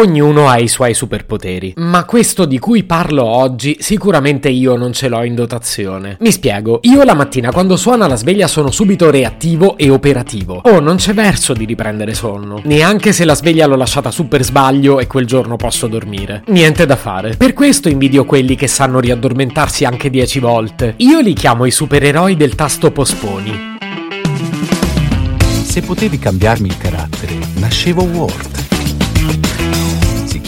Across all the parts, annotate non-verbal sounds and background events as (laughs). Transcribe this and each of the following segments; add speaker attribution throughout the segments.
Speaker 1: Ognuno ha i suoi superpoteri, ma questo di cui parlo oggi sicuramente io non ce l'ho in dotazione. Mi spiego, io la mattina quando suona la sveglia sono subito reattivo e operativo. Oh, non c'è verso di riprendere sonno, neanche se la sveglia l'ho lasciata su per sbaglio e quel giorno posso dormire. Niente da fare. Per questo invidio quelli che sanno riaddormentarsi anche dieci volte. Io li chiamo i supereroi del tasto posponi.
Speaker 2: Se potevi cambiarmi il carattere, nascevo Ward.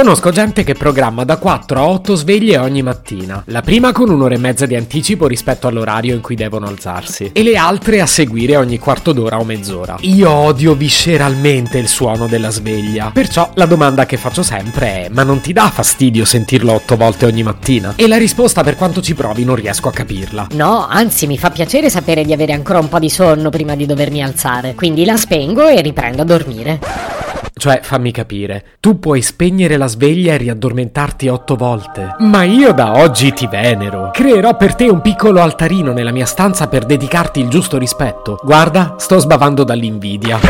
Speaker 1: Conosco gente che programma da 4 a 8 sveglie ogni mattina, la prima con un'ora e mezza di anticipo rispetto all'orario in cui devono alzarsi, e le altre a seguire ogni quarto d'ora o mezz'ora. Io odio visceralmente il suono della sveglia, perciò la domanda che faccio sempre è: ma non ti dà fastidio sentirlo 8 volte ogni mattina? E la risposta per quanto ci provi non riesco a capirla.
Speaker 3: No, anzi mi fa piacere sapere di avere ancora un po' di sonno prima di dovermi alzare, quindi la spengo e riprendo a dormire.
Speaker 1: Cioè, fammi capire, tu puoi spegnere la sveglia e riaddormentarti otto volte. Ma io da oggi ti venero. Creerò per te un piccolo altarino nella mia stanza per dedicarti il giusto rispetto. Guarda, sto sbavando dall'invidia.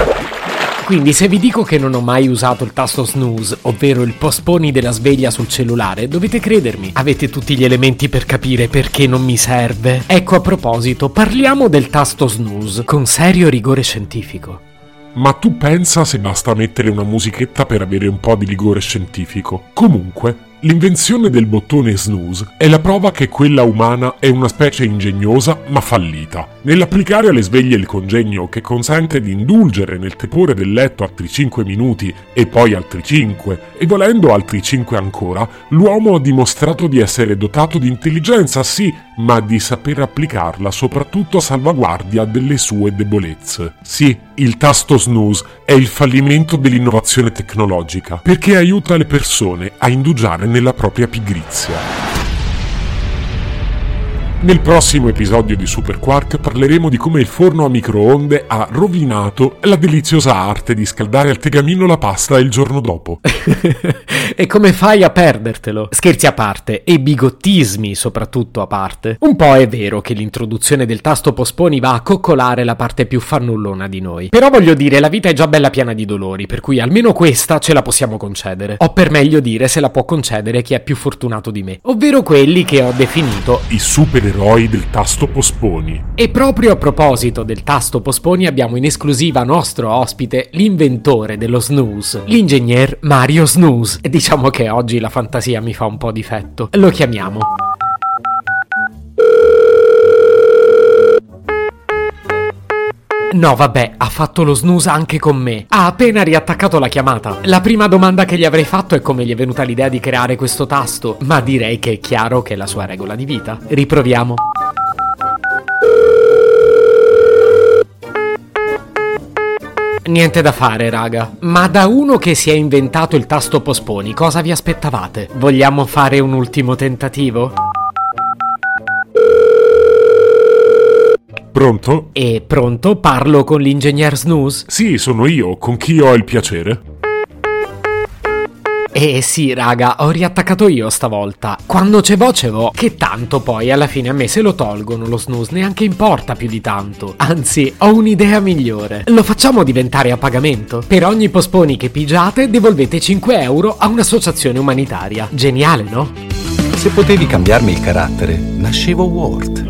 Speaker 1: Quindi se vi dico che non ho mai usato il tasto snooze, ovvero il posponi della sveglia sul cellulare, dovete credermi. Avete tutti gli elementi per capire perché non mi serve. Ecco a proposito, parliamo del tasto snooze con serio rigore scientifico.
Speaker 4: Ma tu pensa se basta mettere una musichetta per avere un po' di rigore scientifico. Comunque, L'invenzione del bottone snooze è la prova che quella umana è una specie ingegnosa ma fallita. Nell'applicare alle sveglie il congegno che consente di indulgere nel tepore del letto altri 5 minuti e poi altri 5 e volendo altri 5 ancora, l'uomo ha dimostrato di essere dotato di intelligenza sì, ma di saper applicarla soprattutto a salvaguardia delle sue debolezze. Sì, il tasto snooze è il fallimento dell'innovazione tecnologica perché aiuta le persone a indugiare nella propria pigrizia. Nel prossimo episodio di Super Quark parleremo di come il forno a microonde ha rovinato la deliziosa arte di scaldare al tegamino la pasta il giorno dopo. (laughs)
Speaker 1: e come fai a perdertelo? Scherzi a parte, e bigottismi soprattutto a parte. Un po' è vero che l'introduzione del tasto posponi va a coccolare la parte più fannullona di noi. Però voglio dire, la vita è già bella piena di dolori, per cui almeno questa ce la possiamo concedere. O per meglio dire, se la può concedere chi è più fortunato di me. Ovvero quelli che ho definito
Speaker 4: i super eroi del tasto posponi.
Speaker 1: E proprio a proposito del tasto posponi abbiamo in esclusiva nostro ospite l'inventore dello snooze, l'ingegner Mario Snooze. E diciamo che oggi la fantasia mi fa un po' difetto. Lo chiamiamo. No, vabbè, ha fatto lo snooze anche con me. Ha appena riattaccato la chiamata. La prima domanda che gli avrei fatto è come gli è venuta l'idea di creare questo tasto, ma direi che è chiaro che è la sua regola di vita. Riproviamo. Niente da fare, raga. Ma da uno che si è inventato il tasto posponi, cosa vi aspettavate? Vogliamo fare un ultimo tentativo?
Speaker 4: Pronto?
Speaker 1: E pronto? Parlo con l'ingegner Snooze?
Speaker 4: Sì, sono io, con chi ho il piacere?
Speaker 1: Eh sì, raga, ho riattaccato io stavolta. Quando c'è voce vo, che tanto poi alla fine a me se lo tolgono lo snooze neanche importa più di tanto. Anzi, ho un'idea migliore. Lo facciamo diventare a pagamento. Per ogni posponi che pigiate devolvete 5 euro a un'associazione umanitaria. Geniale, no?
Speaker 2: Se potevi cambiarmi il carattere, nascevo Ward.